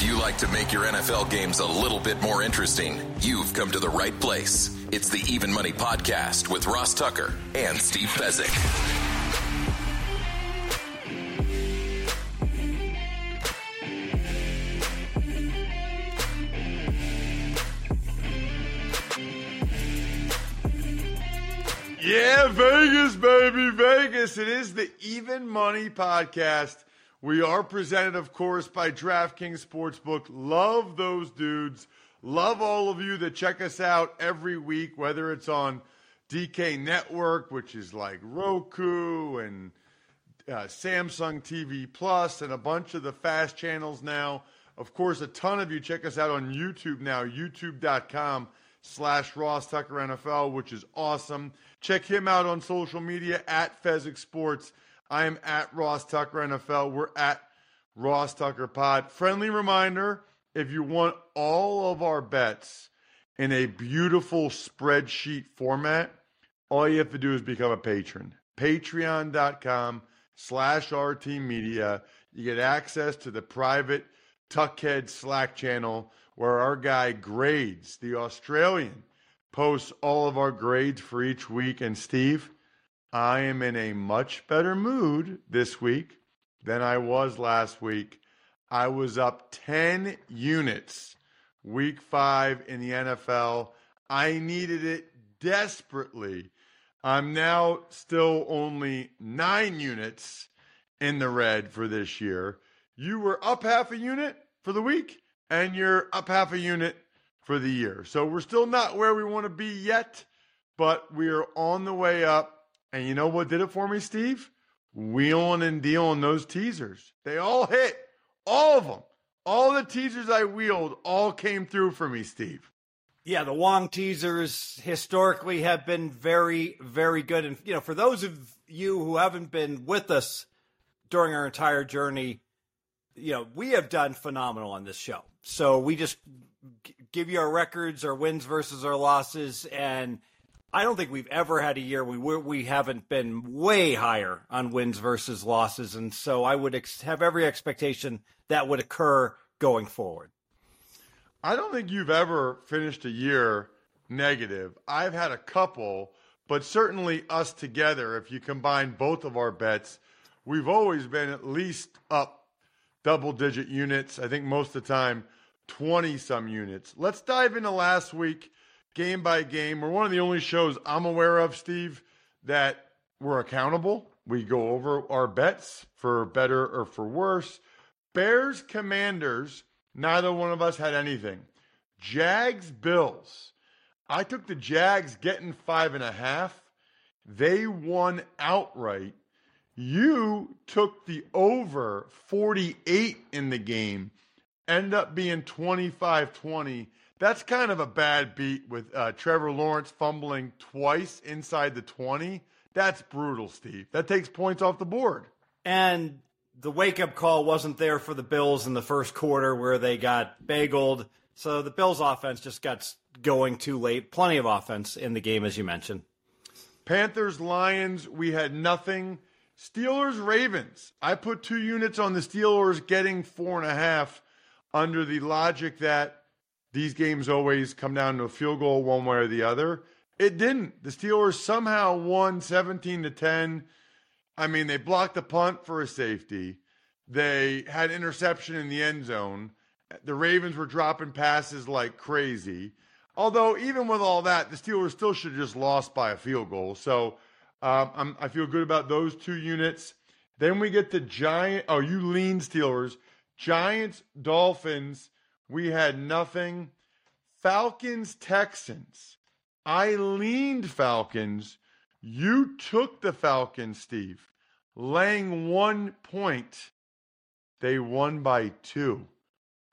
If you like to make your NFL games a little bit more interesting, you've come to the right place. It's the Even Money Podcast with Ross Tucker and Steve Fezzik. Yeah, Vegas, baby, Vegas. It is the Even Money Podcast. We are presented, of course, by DraftKings Sportsbook. Love those dudes. Love all of you that check us out every week, whether it's on DK Network, which is like Roku and uh, Samsung TV Plus, and a bunch of the fast channels now. Of course, a ton of you check us out on YouTube now, youtube.com slash Ross Tucker NFL, which is awesome. Check him out on social media at Fezzik Sports. I am at Ross Tucker NFL. We're at Ross Tucker Pod. Friendly reminder if you want all of our bets in a beautiful spreadsheet format, all you have to do is become a patron. Patreon.com slash RT Media. You get access to the private Tuckhead Slack channel where our guy grades, the Australian, posts all of our grades for each week. And Steve, I am in a much better mood this week than I was last week. I was up 10 units week five in the NFL. I needed it desperately. I'm now still only nine units in the red for this year. You were up half a unit for the week, and you're up half a unit for the year. So we're still not where we want to be yet, but we are on the way up. And you know what did it for me, Steve? Wheeling and dealing those teasers. They all hit. All of them. All the teasers I wheeled all came through for me, Steve. Yeah, the Wong teasers historically have been very, very good. And, you know, for those of you who haven't been with us during our entire journey, you know, we have done phenomenal on this show. So we just give you our records, our wins versus our losses, and I don't think we've ever had a year we we haven't been way higher on wins versus losses, and so I would ex- have every expectation that would occur going forward. I don't think you've ever finished a year negative. I've had a couple, but certainly us together, if you combine both of our bets, we've always been at least up double digit units. I think most of the time, 20 some units. Let's dive into last week game by game. We're one of the only shows I'm aware of, Steve, that we're accountable. We go over our bets for better or for worse. Bears, Commanders, neither one of us had anything. Jags, Bills. I took the Jags getting five and a half. They won outright. You took the over 48 in the game, end up being 25 20 that's kind of a bad beat with uh, Trevor Lawrence fumbling twice inside the 20. That's brutal, Steve. That takes points off the board. And the wake up call wasn't there for the Bills in the first quarter where they got bageled. So the Bills offense just got going too late. Plenty of offense in the game, as you mentioned. Panthers, Lions, we had nothing. Steelers, Ravens. I put two units on the Steelers getting four and a half under the logic that these games always come down to a field goal one way or the other. It didn't. The Steelers somehow won 17 to 10. I mean, they blocked the punt for a safety. They had interception in the end zone. The Ravens were dropping passes like crazy. Although, even with all that, the Steelers still should have just lost by a field goal. So um, i feel good about those two units. Then we get the Giant. Oh, you lean Steelers. Giants, Dolphins. We had nothing. Falcons, Texans. I leaned Falcons. You took the Falcons, Steve, laying one point. They won by two.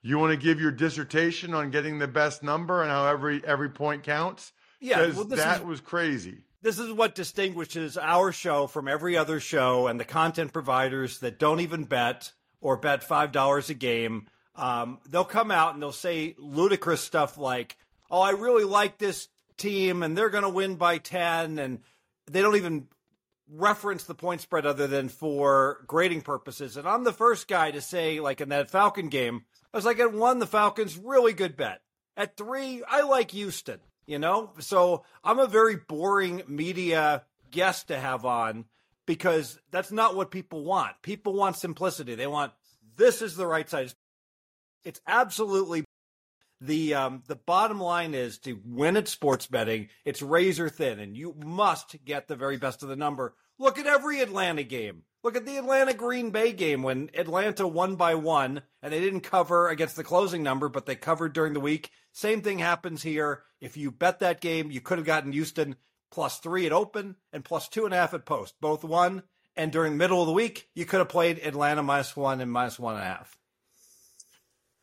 You want to give your dissertation on getting the best number and how every every point counts? Yeah, well, that is, was crazy. This is what distinguishes our show from every other show and the content providers that don't even bet or bet five dollars a game. Um, they'll come out and they'll say ludicrous stuff like, "Oh, I really like this team and they're going to win by ten," and they don't even reference the point spread other than for grading purposes. And I'm the first guy to say, like in that Falcon game, I was like, at one, the Falcons, really good bet. At three, I like Houston, you know? So I'm a very boring media guest to have on because that's not what people want. People want simplicity. They want this is the right size. It's absolutely the um, the bottom line is to win at sports betting, it's razor thin, and you must get the very best of the number. Look at every Atlanta game. Look at the Atlanta Green Bay game when Atlanta won by one, and they didn't cover against the closing number, but they covered during the week. Same thing happens here. If you bet that game, you could have gotten Houston plus three at open and plus two and a half at post, both won. And during the middle of the week, you could have played Atlanta minus one and minus one and a half.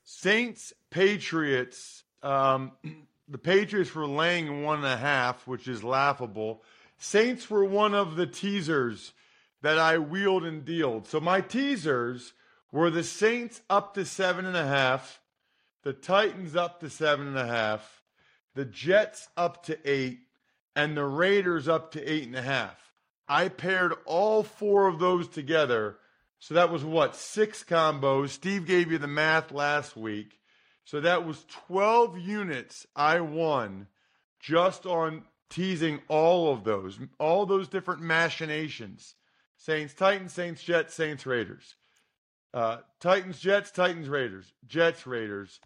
Saints Patriots. Um, the Patriots were laying one and a half, which is laughable. Saints were one of the teasers that I wheeled and dealed. So my teasers were the Saints up to seven and a half, the Titans up to seven and a half, the Jets up to eight, and the Raiders up to eight and a half. I paired all four of those together so that was what, six combos. Steve gave you the math last week. So that was 12 units I won just on teasing all of those, all those different machinations. Saints, Titans, Saints, Jets, Saints, Raiders. Uh, Titans, Jets, Titans, Raiders. Jets, Raiders.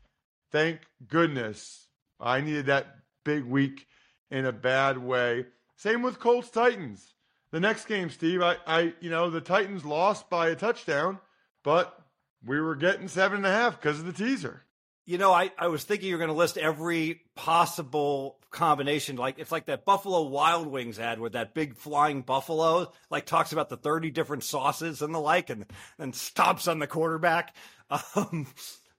Thank goodness. I needed that big week in a bad way. Same with Colts, Titans the next game, Steve, I, I, you know, the Titans lost by a touchdown, but we were getting seven and a half because of the teaser. You know, I, I was thinking you're going to list every possible combination. Like it's like that Buffalo Wild Wings ad where that big flying buffalo, like talks about the 30 different sauces and the like, and and stops on the quarterback. Um,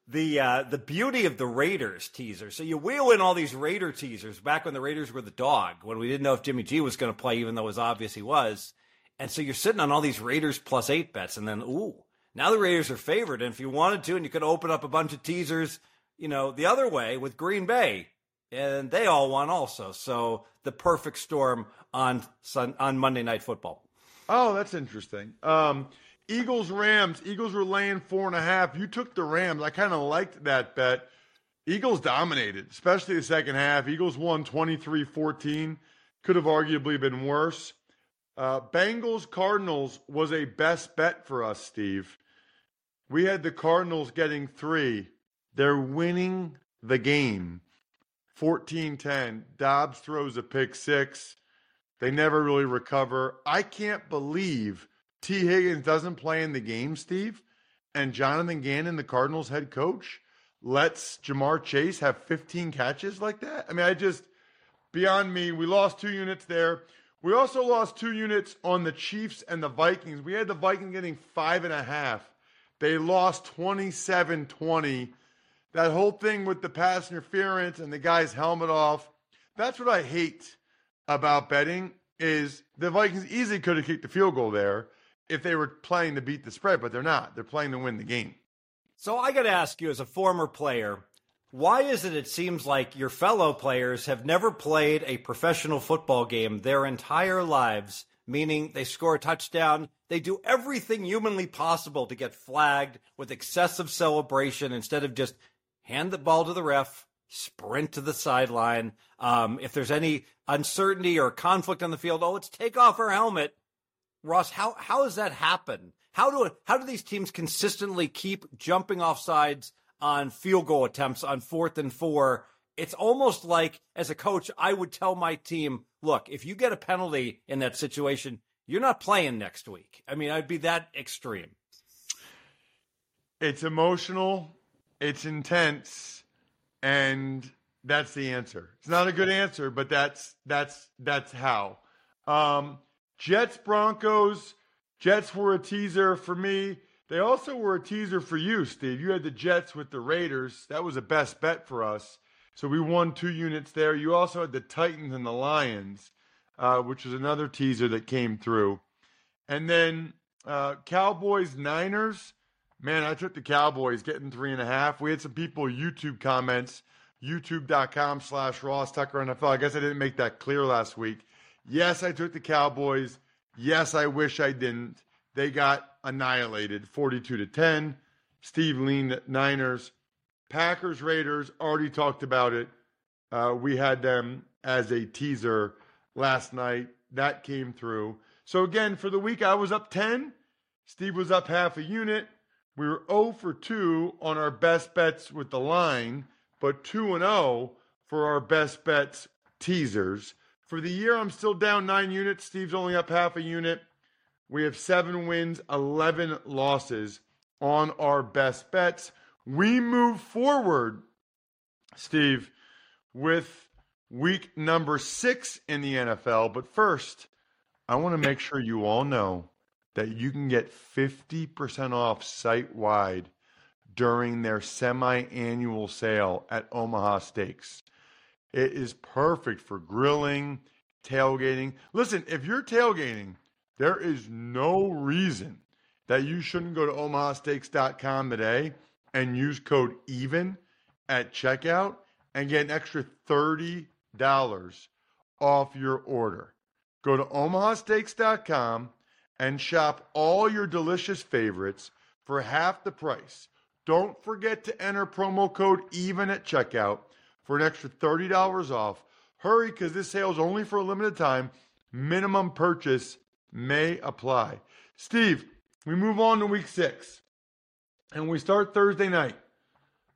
the uh, the beauty of the Raiders teaser. So you wheel in all these Raider teasers back when the Raiders were the dog, when we didn't know if Jimmy G was going to play, even though it was obvious he was. And so you're sitting on all these Raiders plus eight bets, and then ooh, now the Raiders are favored. And if you wanted to, and you could open up a bunch of teasers, you know, the other way with Green Bay, and they all won also. So the perfect storm on on Monday Night Football. Oh, that's interesting. Um, Eagles Rams. Eagles were laying four and a half. You took the Rams. I kind of liked that bet. Eagles dominated, especially the second half. Eagles won 23 14. Could have arguably been worse. Uh, Bengals Cardinals was a best bet for us, Steve. We had the Cardinals getting three. They're winning the game 14 10. Dobbs throws a pick six. They never really recover. I can't believe Tee Higgins doesn't play in the game, Steve, and Jonathan Gannon, the Cardinals head coach, lets Ja'Marr Chase have 15 catches like that? I mean, I just, beyond me, we lost two units there. We also lost two units on the Chiefs and the Vikings. We had the Vikings getting five and a half. They lost 27 20. That whole thing with the pass interference and the guy's helmet off. That's what I hate about betting is the Vikings easily could have kicked the field goal there if they were playing to beat the spread, but they're not. They're playing to win the game. So I got to ask you, as a former player, why is it it seems like your fellow players have never played a professional football game their entire lives, meaning they score a touchdown, they do everything humanly possible to get flagged with excessive celebration instead of just hand the ball to the ref, sprint to the sideline. Um, if there's any uncertainty or conflict on the field, oh, let's take off our helmet. Ross, how how does that happen? How do how do these teams consistently keep jumping off sides on field goal attempts on fourth and four? It's almost like as a coach, I would tell my team, look, if you get a penalty in that situation, you're not playing next week. I mean, I'd be that extreme. It's emotional, it's intense, and that's the answer. It's not a good answer, but that's that's that's how. Um, Jets Broncos. Jets were a teaser for me. They also were a teaser for you, Steve. You had the Jets with the Raiders. That was a best bet for us. So we won two units there. You also had the Titans and the Lions, uh, which was another teaser that came through. And then uh, Cowboys Niners. Man, I took the Cowboys getting three and a half. We had some people YouTube comments, youtube.com slash Ross Tucker NFL. I guess I didn't make that clear last week. Yes, I took the Cowboys. Yes, I wish I didn't. They got annihilated 42 to 10. Steve Lean Niners. Packers Raiders already talked about it. Uh, we had them as a teaser last night. That came through. So again, for the week, I was up 10. Steve was up half a unit. We were 0 for 2 on our best bets with the line, but 2 and 0 for our best bets teasers. For the year, I'm still down nine units. Steve's only up half a unit. We have seven wins, 11 losses on our best bets. We move forward, Steve, with week number six in the NFL. But first, I want to make sure you all know that you can get 50% off site wide during their semi annual sale at Omaha Steaks. It is perfect for grilling, tailgating. Listen, if you're tailgating, there is no reason that you shouldn't go to omahasteaks.com today and use code EVEN at checkout and get an extra $30 off your order. Go to omahasteaks.com and shop all your delicious favorites for half the price. Don't forget to enter promo code EVEN at checkout for an extra $30 off. Hurry because this sale is only for a limited time. Minimum purchase may apply. Steve, we move on to week six and we start Thursday night.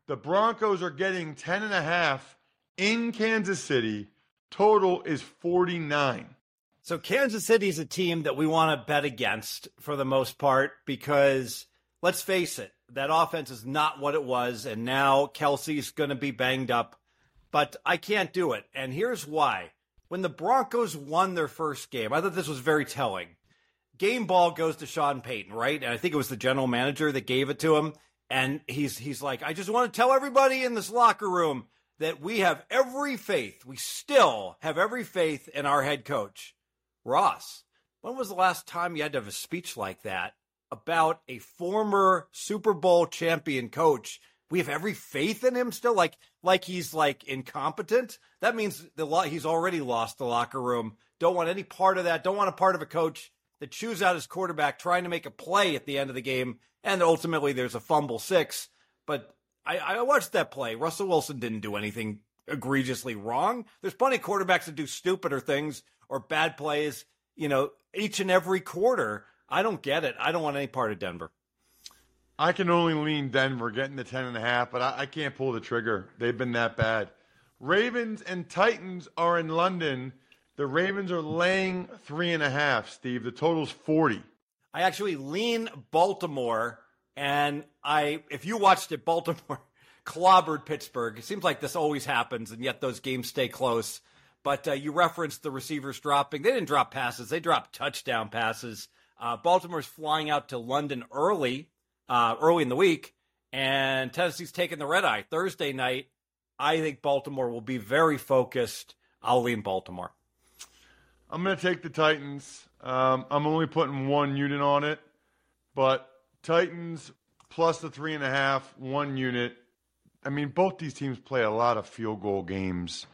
The Broncos are getting 10 and a half in Kansas City. Total is 49. So Kansas City is a team that we want to bet against for the most part because let's face it, that offense is not what it was, and now Kelce's going to be banged up. But I can't do it, and here's why. When the Broncos won their first game, I thought this was very telling. Game ball goes to Sean Payton, right? And I think it was the general manager that gave it to him. And he's he's like, I just want to tell everybody in this locker room that we have every faith. We still have every faith in our head coach. Ross, when was the last time you had to have a speech like that about a former Super Bowl champion coach? We have every faith in him still, like like he's like incompetent. That means the lo- he's already lost the locker room. Don't want any part of that. Don't want a part of a coach that chews out his quarterback trying to make a play at the end of the game, and ultimately there's a fumble six. But I, I watched that play. Russell Wilson didn't do anything egregiously wrong. There's plenty of quarterbacks that do stupider things or bad plays, you know, each and every quarter. I don't get it. I don't want any part of Denver. I can only lean Denver getting the 10 and a half, but I, I can't pull the trigger. They've been that bad. Ravens and Titans are in London. The Ravens are laying three and a half, Steve. The total's 40. I actually lean Baltimore, and I, if you watched it, Baltimore clobbered Pittsburgh. It seems like this always happens, and yet those games stay close. But uh, you referenced the receivers dropping. They didn't drop passes; they dropped touchdown passes. Uh, Baltimore's flying out to London early, uh, early in the week, and Tennessee's taking the red eye Thursday night. I think Baltimore will be very focused. I'll lean Baltimore. I'm going to take the Titans. Um, I'm only putting one unit on it, but Titans plus the three and a half, one unit I mean, both these teams play a lot of field goal games.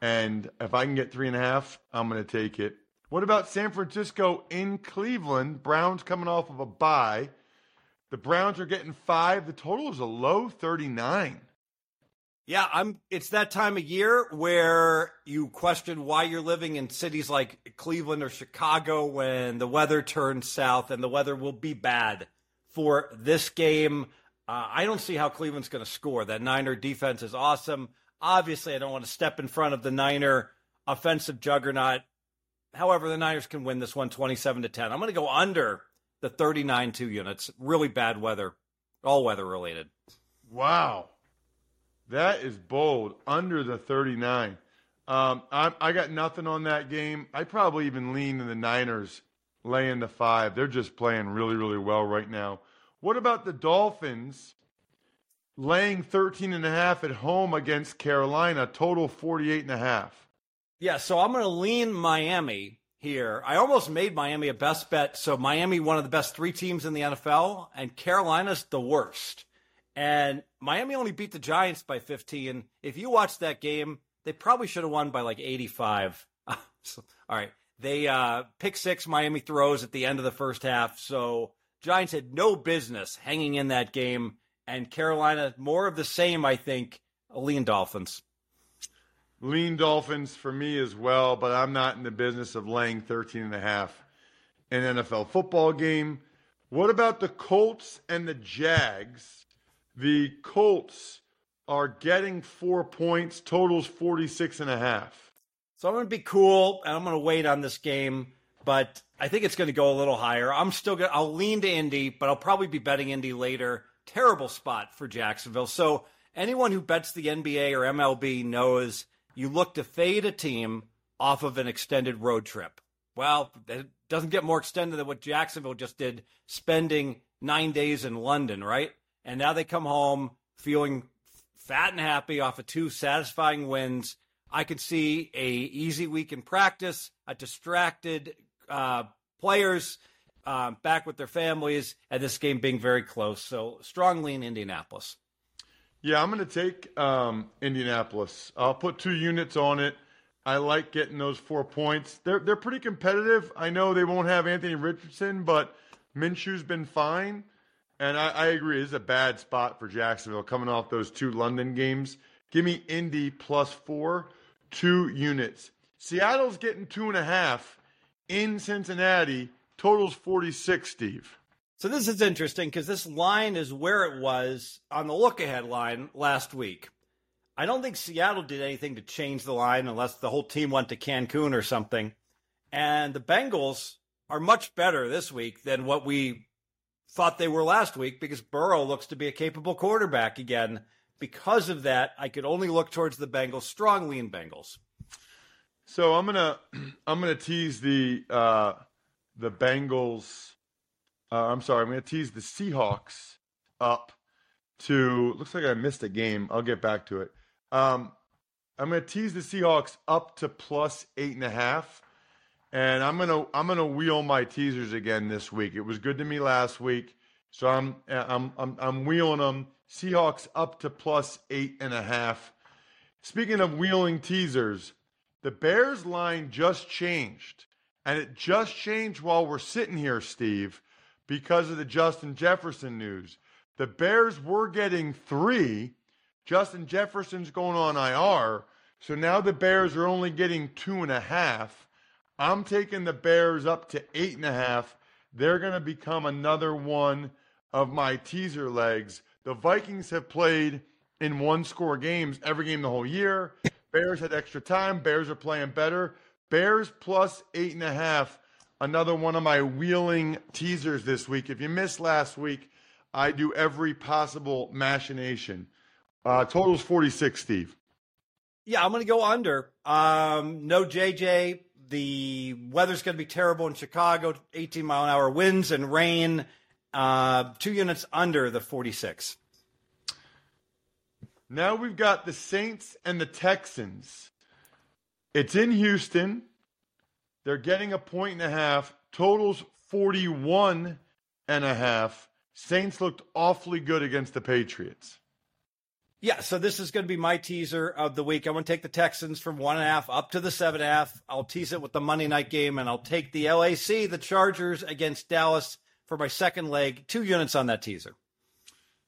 And if I can get three and a half, I'm going to take it. What about San Francisco in Cleveland? Browns coming off of a bye. The Browns are getting five. The total is a low 39. Yeah, I'm it's that time of year where you question why you're living in cities like Cleveland or Chicago when the weather turns south and the weather will be bad for this game. Uh, I don't see how Cleveland's going to score. That Niner defense is awesome. Obviously, I don't want to step in front of the Niner offensive juggernaut. However, the Niners can win this one 27 to 10. I'm going to go under the 39 two units. Really bad weather, all weather related. Wow. That is bold. Under the 39. Um, I, I got nothing on that game. I probably even lean in the Niners laying the five. They're just playing really, really well right now. What about the Dolphins laying 13 and a half at home against Carolina, total 48 and a half? Yeah, so I'm going to lean Miami here. I almost made Miami a best bet. So Miami, one of the best three teams in the NFL, and Carolina's the worst. And Miami only beat the Giants by 15. If you watch that game, they probably should have won by like 85. so, all right. They uh, pick six Miami throws at the end of the first half. So Giants had no business hanging in that game. And Carolina, more of the same, I think. Lean Dolphins. Lean Dolphins for me as well, but I'm not in the business of laying 13 and a half in an NFL football game. What about the Colts and the Jags? The Colts are getting four points, totals 46 and a half. So I'm going to be cool and I'm going to wait on this game, but I think it's going to go a little higher. I'm still going to, I'll lean to Indy, but I'll probably be betting Indy later. Terrible spot for Jacksonville. So anyone who bets the NBA or MLB knows you look to fade a team off of an extended road trip. Well, it doesn't get more extended than what Jacksonville just did, spending nine days in London, right? And now they come home feeling fat and happy off of two satisfying wins. I could see a easy week in practice, a distracted uh, players uh, back with their families, and this game being very close. So strongly in Indianapolis. Yeah, I'm going to take um, Indianapolis. I'll put two units on it. I like getting those four points. They're they're pretty competitive. I know they won't have Anthony Richardson, but Minshew's been fine. And I, I agree, it's a bad spot for Jacksonville coming off those two London games. Give me Indy plus four, two units. Seattle's getting two and a half in Cincinnati. Totals 46, Steve. So this is interesting because this line is where it was on the look ahead line last week. I don't think Seattle did anything to change the line unless the whole team went to Cancun or something. And the Bengals are much better this week than what we thought they were last week because Burrow looks to be a capable quarterback again. Because of that, I could only look towards the Bengals, strongly in Bengals. So I'm gonna I'm gonna tease the uh, the Bengals. Uh, I'm sorry, I'm gonna tease the Seahawks up to. Looks like I missed a game. I'll get back to it. Um, I'm gonna tease the Seahawks up to plus eight and a half and I'm gonna I'm gonna wheel my teasers again this week. It was good to me last week, so I'm I'm I'm, I'm wheeling them. Seahawks up to plus eight and a half. Speaking of wheeling teasers, the Bears line just changed, and it just changed while we're sitting here, Steve, because of the Justin Jefferson news. The Bears were getting three. Justin Jefferson's going on IR, so now the Bears are only getting two and a half. I'm taking the Bears up to eight and a half. They're going to become another one of my teaser legs. The Vikings have played in one score games every game the whole year. Bears had extra time. Bears are playing better. Bears plus eight and a half. Another one of my wheeling teasers this week. If you missed last week, I do every possible machination. Uh, totals 46, Steve. Yeah, I'm going to go under. Um, no JJ, the weather's going to be terrible in Chicago 18 mile an hour winds and rain, uh, two units under the 46. Now we've got the Saints and the Texans. It's in Houston. They're getting a point and a half. Totals 41 and a half. Saints looked awfully good against the Patriots. Yeah, so this is going to be my teaser of the week. I'm going to take the Texans from one and a half up to the seven and a half. I'll tease it with the Monday night game, and I'll take the LAC, the Chargers against Dallas for my second leg. Two units on that teaser.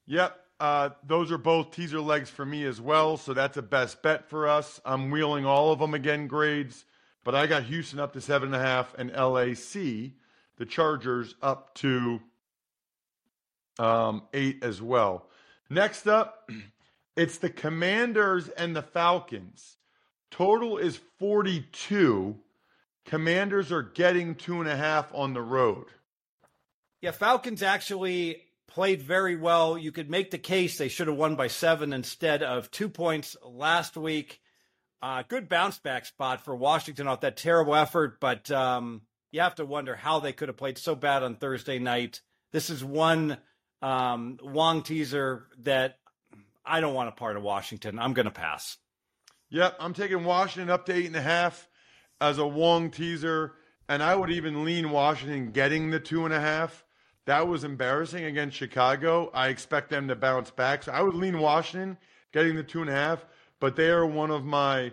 Yep. Uh, those are both teaser legs for me as well, so that's a best bet for us. I'm wheeling all of them again grades, but I got Houston up to seven and a half and LAC, the Chargers, up to um, eight as well. Next up, it's the Commanders and the Falcons. Total is 42. Commanders are getting two and a half on the road. Yeah, Falcons actually played very well. You could make the case they should have won by seven instead of two points last week. Uh, good bounce back spot for Washington off that terrible effort, but um, you have to wonder how they could have played so bad on Thursday night. This is one um, Wong teaser that I don't want a part of Washington. I'm going to pass. Yep, I'm taking Washington up to eight and a half as a Wong teaser, and I would even lean Washington getting the two and a half. That was embarrassing against Chicago. I expect them to bounce back. So I would lean Washington getting the two and a half, but they are one of my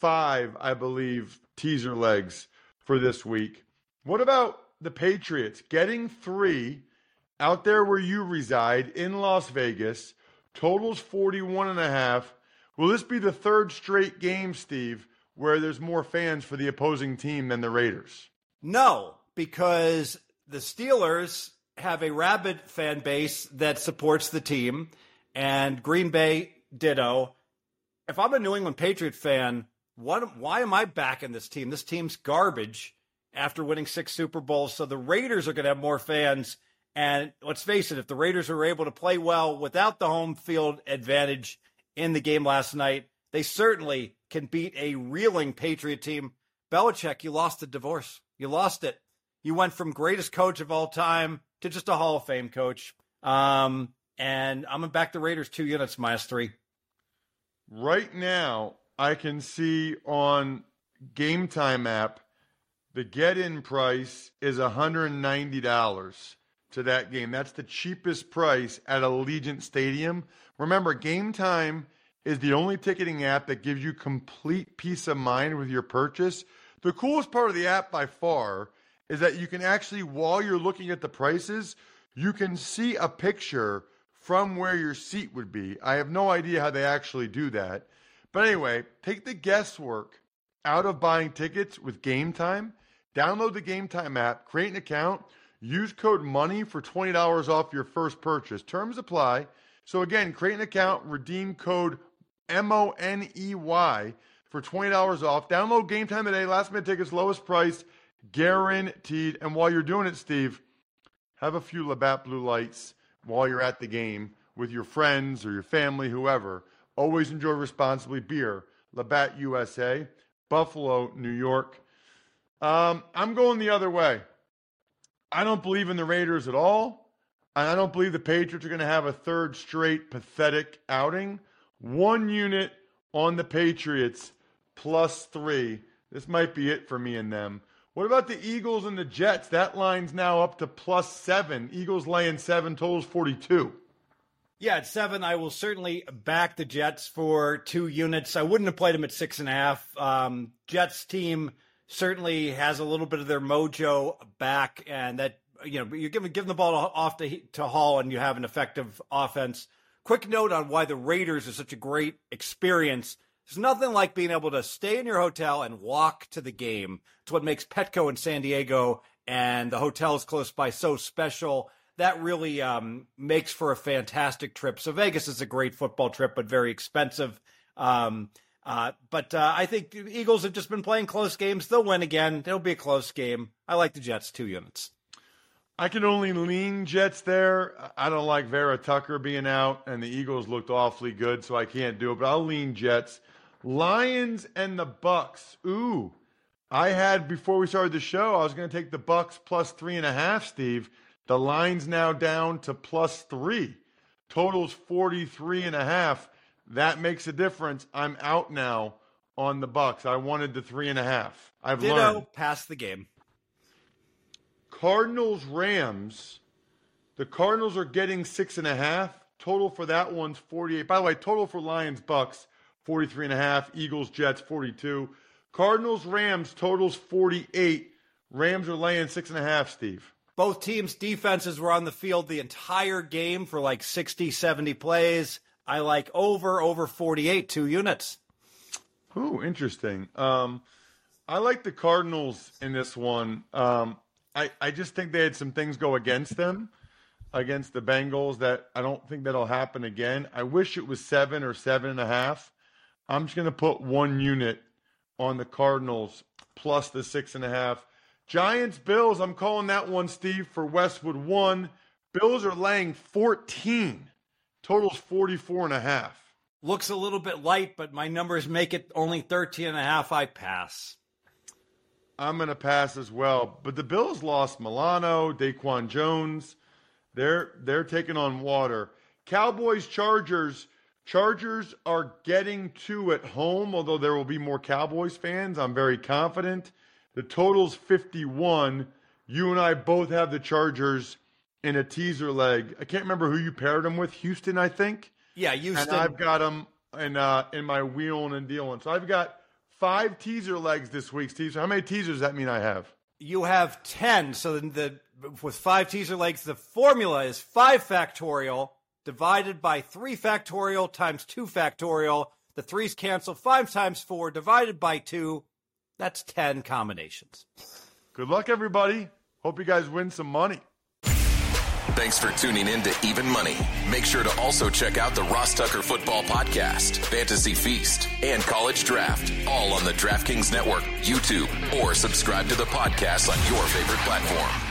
five, I believe, teaser legs for this week. What about the Patriots getting three out there where you reside in Las Vegas? Totals 41 and a half. Will this be the third straight game, Steve, where there's more fans for the opposing team than the Raiders? No, because the Steelers have a rabid fan base that supports the team, and Green Bay ditto. If I'm a New England Patriot fan, what, why am I backing this team? This team's garbage after winning six Super Bowls. So the Raiders are going to have more fans. And let's face it, if the Raiders are able to play well without the home field advantage in the game last night, they certainly can beat a reeling Patriot team. Belichick, you lost the divorce. You lost it. You went from greatest coach of all time to just a Hall of Fame coach. Um, and I'm gonna back the Raiders two units minus three. Right now, I can see on Game Time app the get-in price is $190 to that game. That's the cheapest price at Allegiant Stadium. Remember, Game Time is the only ticketing app that gives you complete peace of mind with your purchase. The coolest part of the app by far is that you can actually, while you're looking at the prices, you can see a picture from where your seat would be. I have no idea how they actually do that. But anyway, take the guesswork out of buying tickets with Game Time. Download the Game Time app, create an account, use code MONEY for $20 off your first purchase. Terms apply. So again, create an account, redeem code M O N E Y for $20 off. Download Game Time today. Last minute tickets, lowest price guaranteed. And while you're doing it, Steve, have a few Labatt Blue Lights while you're at the game with your friends or your family, whoever. Always enjoy responsibly. Beer, Labatt USA, Buffalo, New York. Um, I'm going the other way. I don't believe in the Raiders at all. And I don't believe the Patriots are going to have a third straight pathetic outing. One unit on the Patriots plus three. This might be it for me and them. What about the Eagles and the Jets? That line's now up to plus seven. Eagles laying seven, totals 42. Yeah, at seven, I will certainly back the Jets for two units. I wouldn't have played them at six and a half. Um, Jets team certainly has a little bit of their mojo back, and that you know you're giving giving the ball off to to Hall, and you have an effective offense. Quick note on why the Raiders are such a great experience there's nothing like being able to stay in your hotel and walk to the game. It's what makes Petco in San Diego and the hotels close by so special. That really um, makes for a fantastic trip. So Vegas is a great football trip, but very expensive. Um, uh, but uh, I think Eagles have just been playing close games. They'll win again. It'll be a close game. I like the Jets two units. I can only lean Jets there. I don't like Vera Tucker being out, and the Eagles looked awfully good, so I can't do it. But I'll lean Jets. Lions and the Bucks. Ooh, I had before we started the show, I was going to take the Bucks plus three and a half. Steve, the line's now down to plus three. Totals 43 and a half. That makes a difference. I'm out now on the Bucks. I wanted the three and a half. I've Ditto, learned. Pass the game. Cardinals Rams. The Cardinals are getting six and a half. Total for that one's 48. By the way, total for Lions Bucks 43 and a half. Eagles Jets 42. Cardinals Rams totals 48. Rams are laying six and a half. Steve. Both teams' defenses were on the field the entire game for like 60, 70 plays. I like over over 48 two units. Ooh, interesting. Um, I like the Cardinals in this one. Um, I, I just think they had some things go against them against the Bengals that I don't think that'll happen again. I wish it was seven or seven and a half. I'm just going to put one unit on the Cardinals plus the six and a half. Giants, Bills, I'm calling that one, Steve, for Westwood one. Bills are laying 14. Totals 44 and a half. Looks a little bit light, but my numbers make it only 13 and a half. I pass. I'm going to pass as well. But the Bills lost Milano, Daquan Jones. They're they're taking on water. Cowboys, Chargers. Chargers are getting two at home, although there will be more Cowboys fans. I'm very confident. The total's 51. You and I both have the Chargers in a teaser leg. I can't remember who you paired them with. Houston, I think. Yeah, Houston. And I've got them in uh, in my wheeling and dealing. So I've got five teaser legs this week, Steve. So how many teasers does that mean I have? You have ten. So then the with five teaser legs, the formula is five factorial divided by three factorial times two factorial. The threes cancel. Five times four divided by two. That's ten combinations. Good luck, everybody. Hope you guys win some money. Thanks for tuning in to Even Money. Make sure to also check out the Ross Tucker Football Podcast, Fantasy Feast, and College Draft, all on the DraftKings Network, YouTube, or subscribe to the podcast on your favorite platform.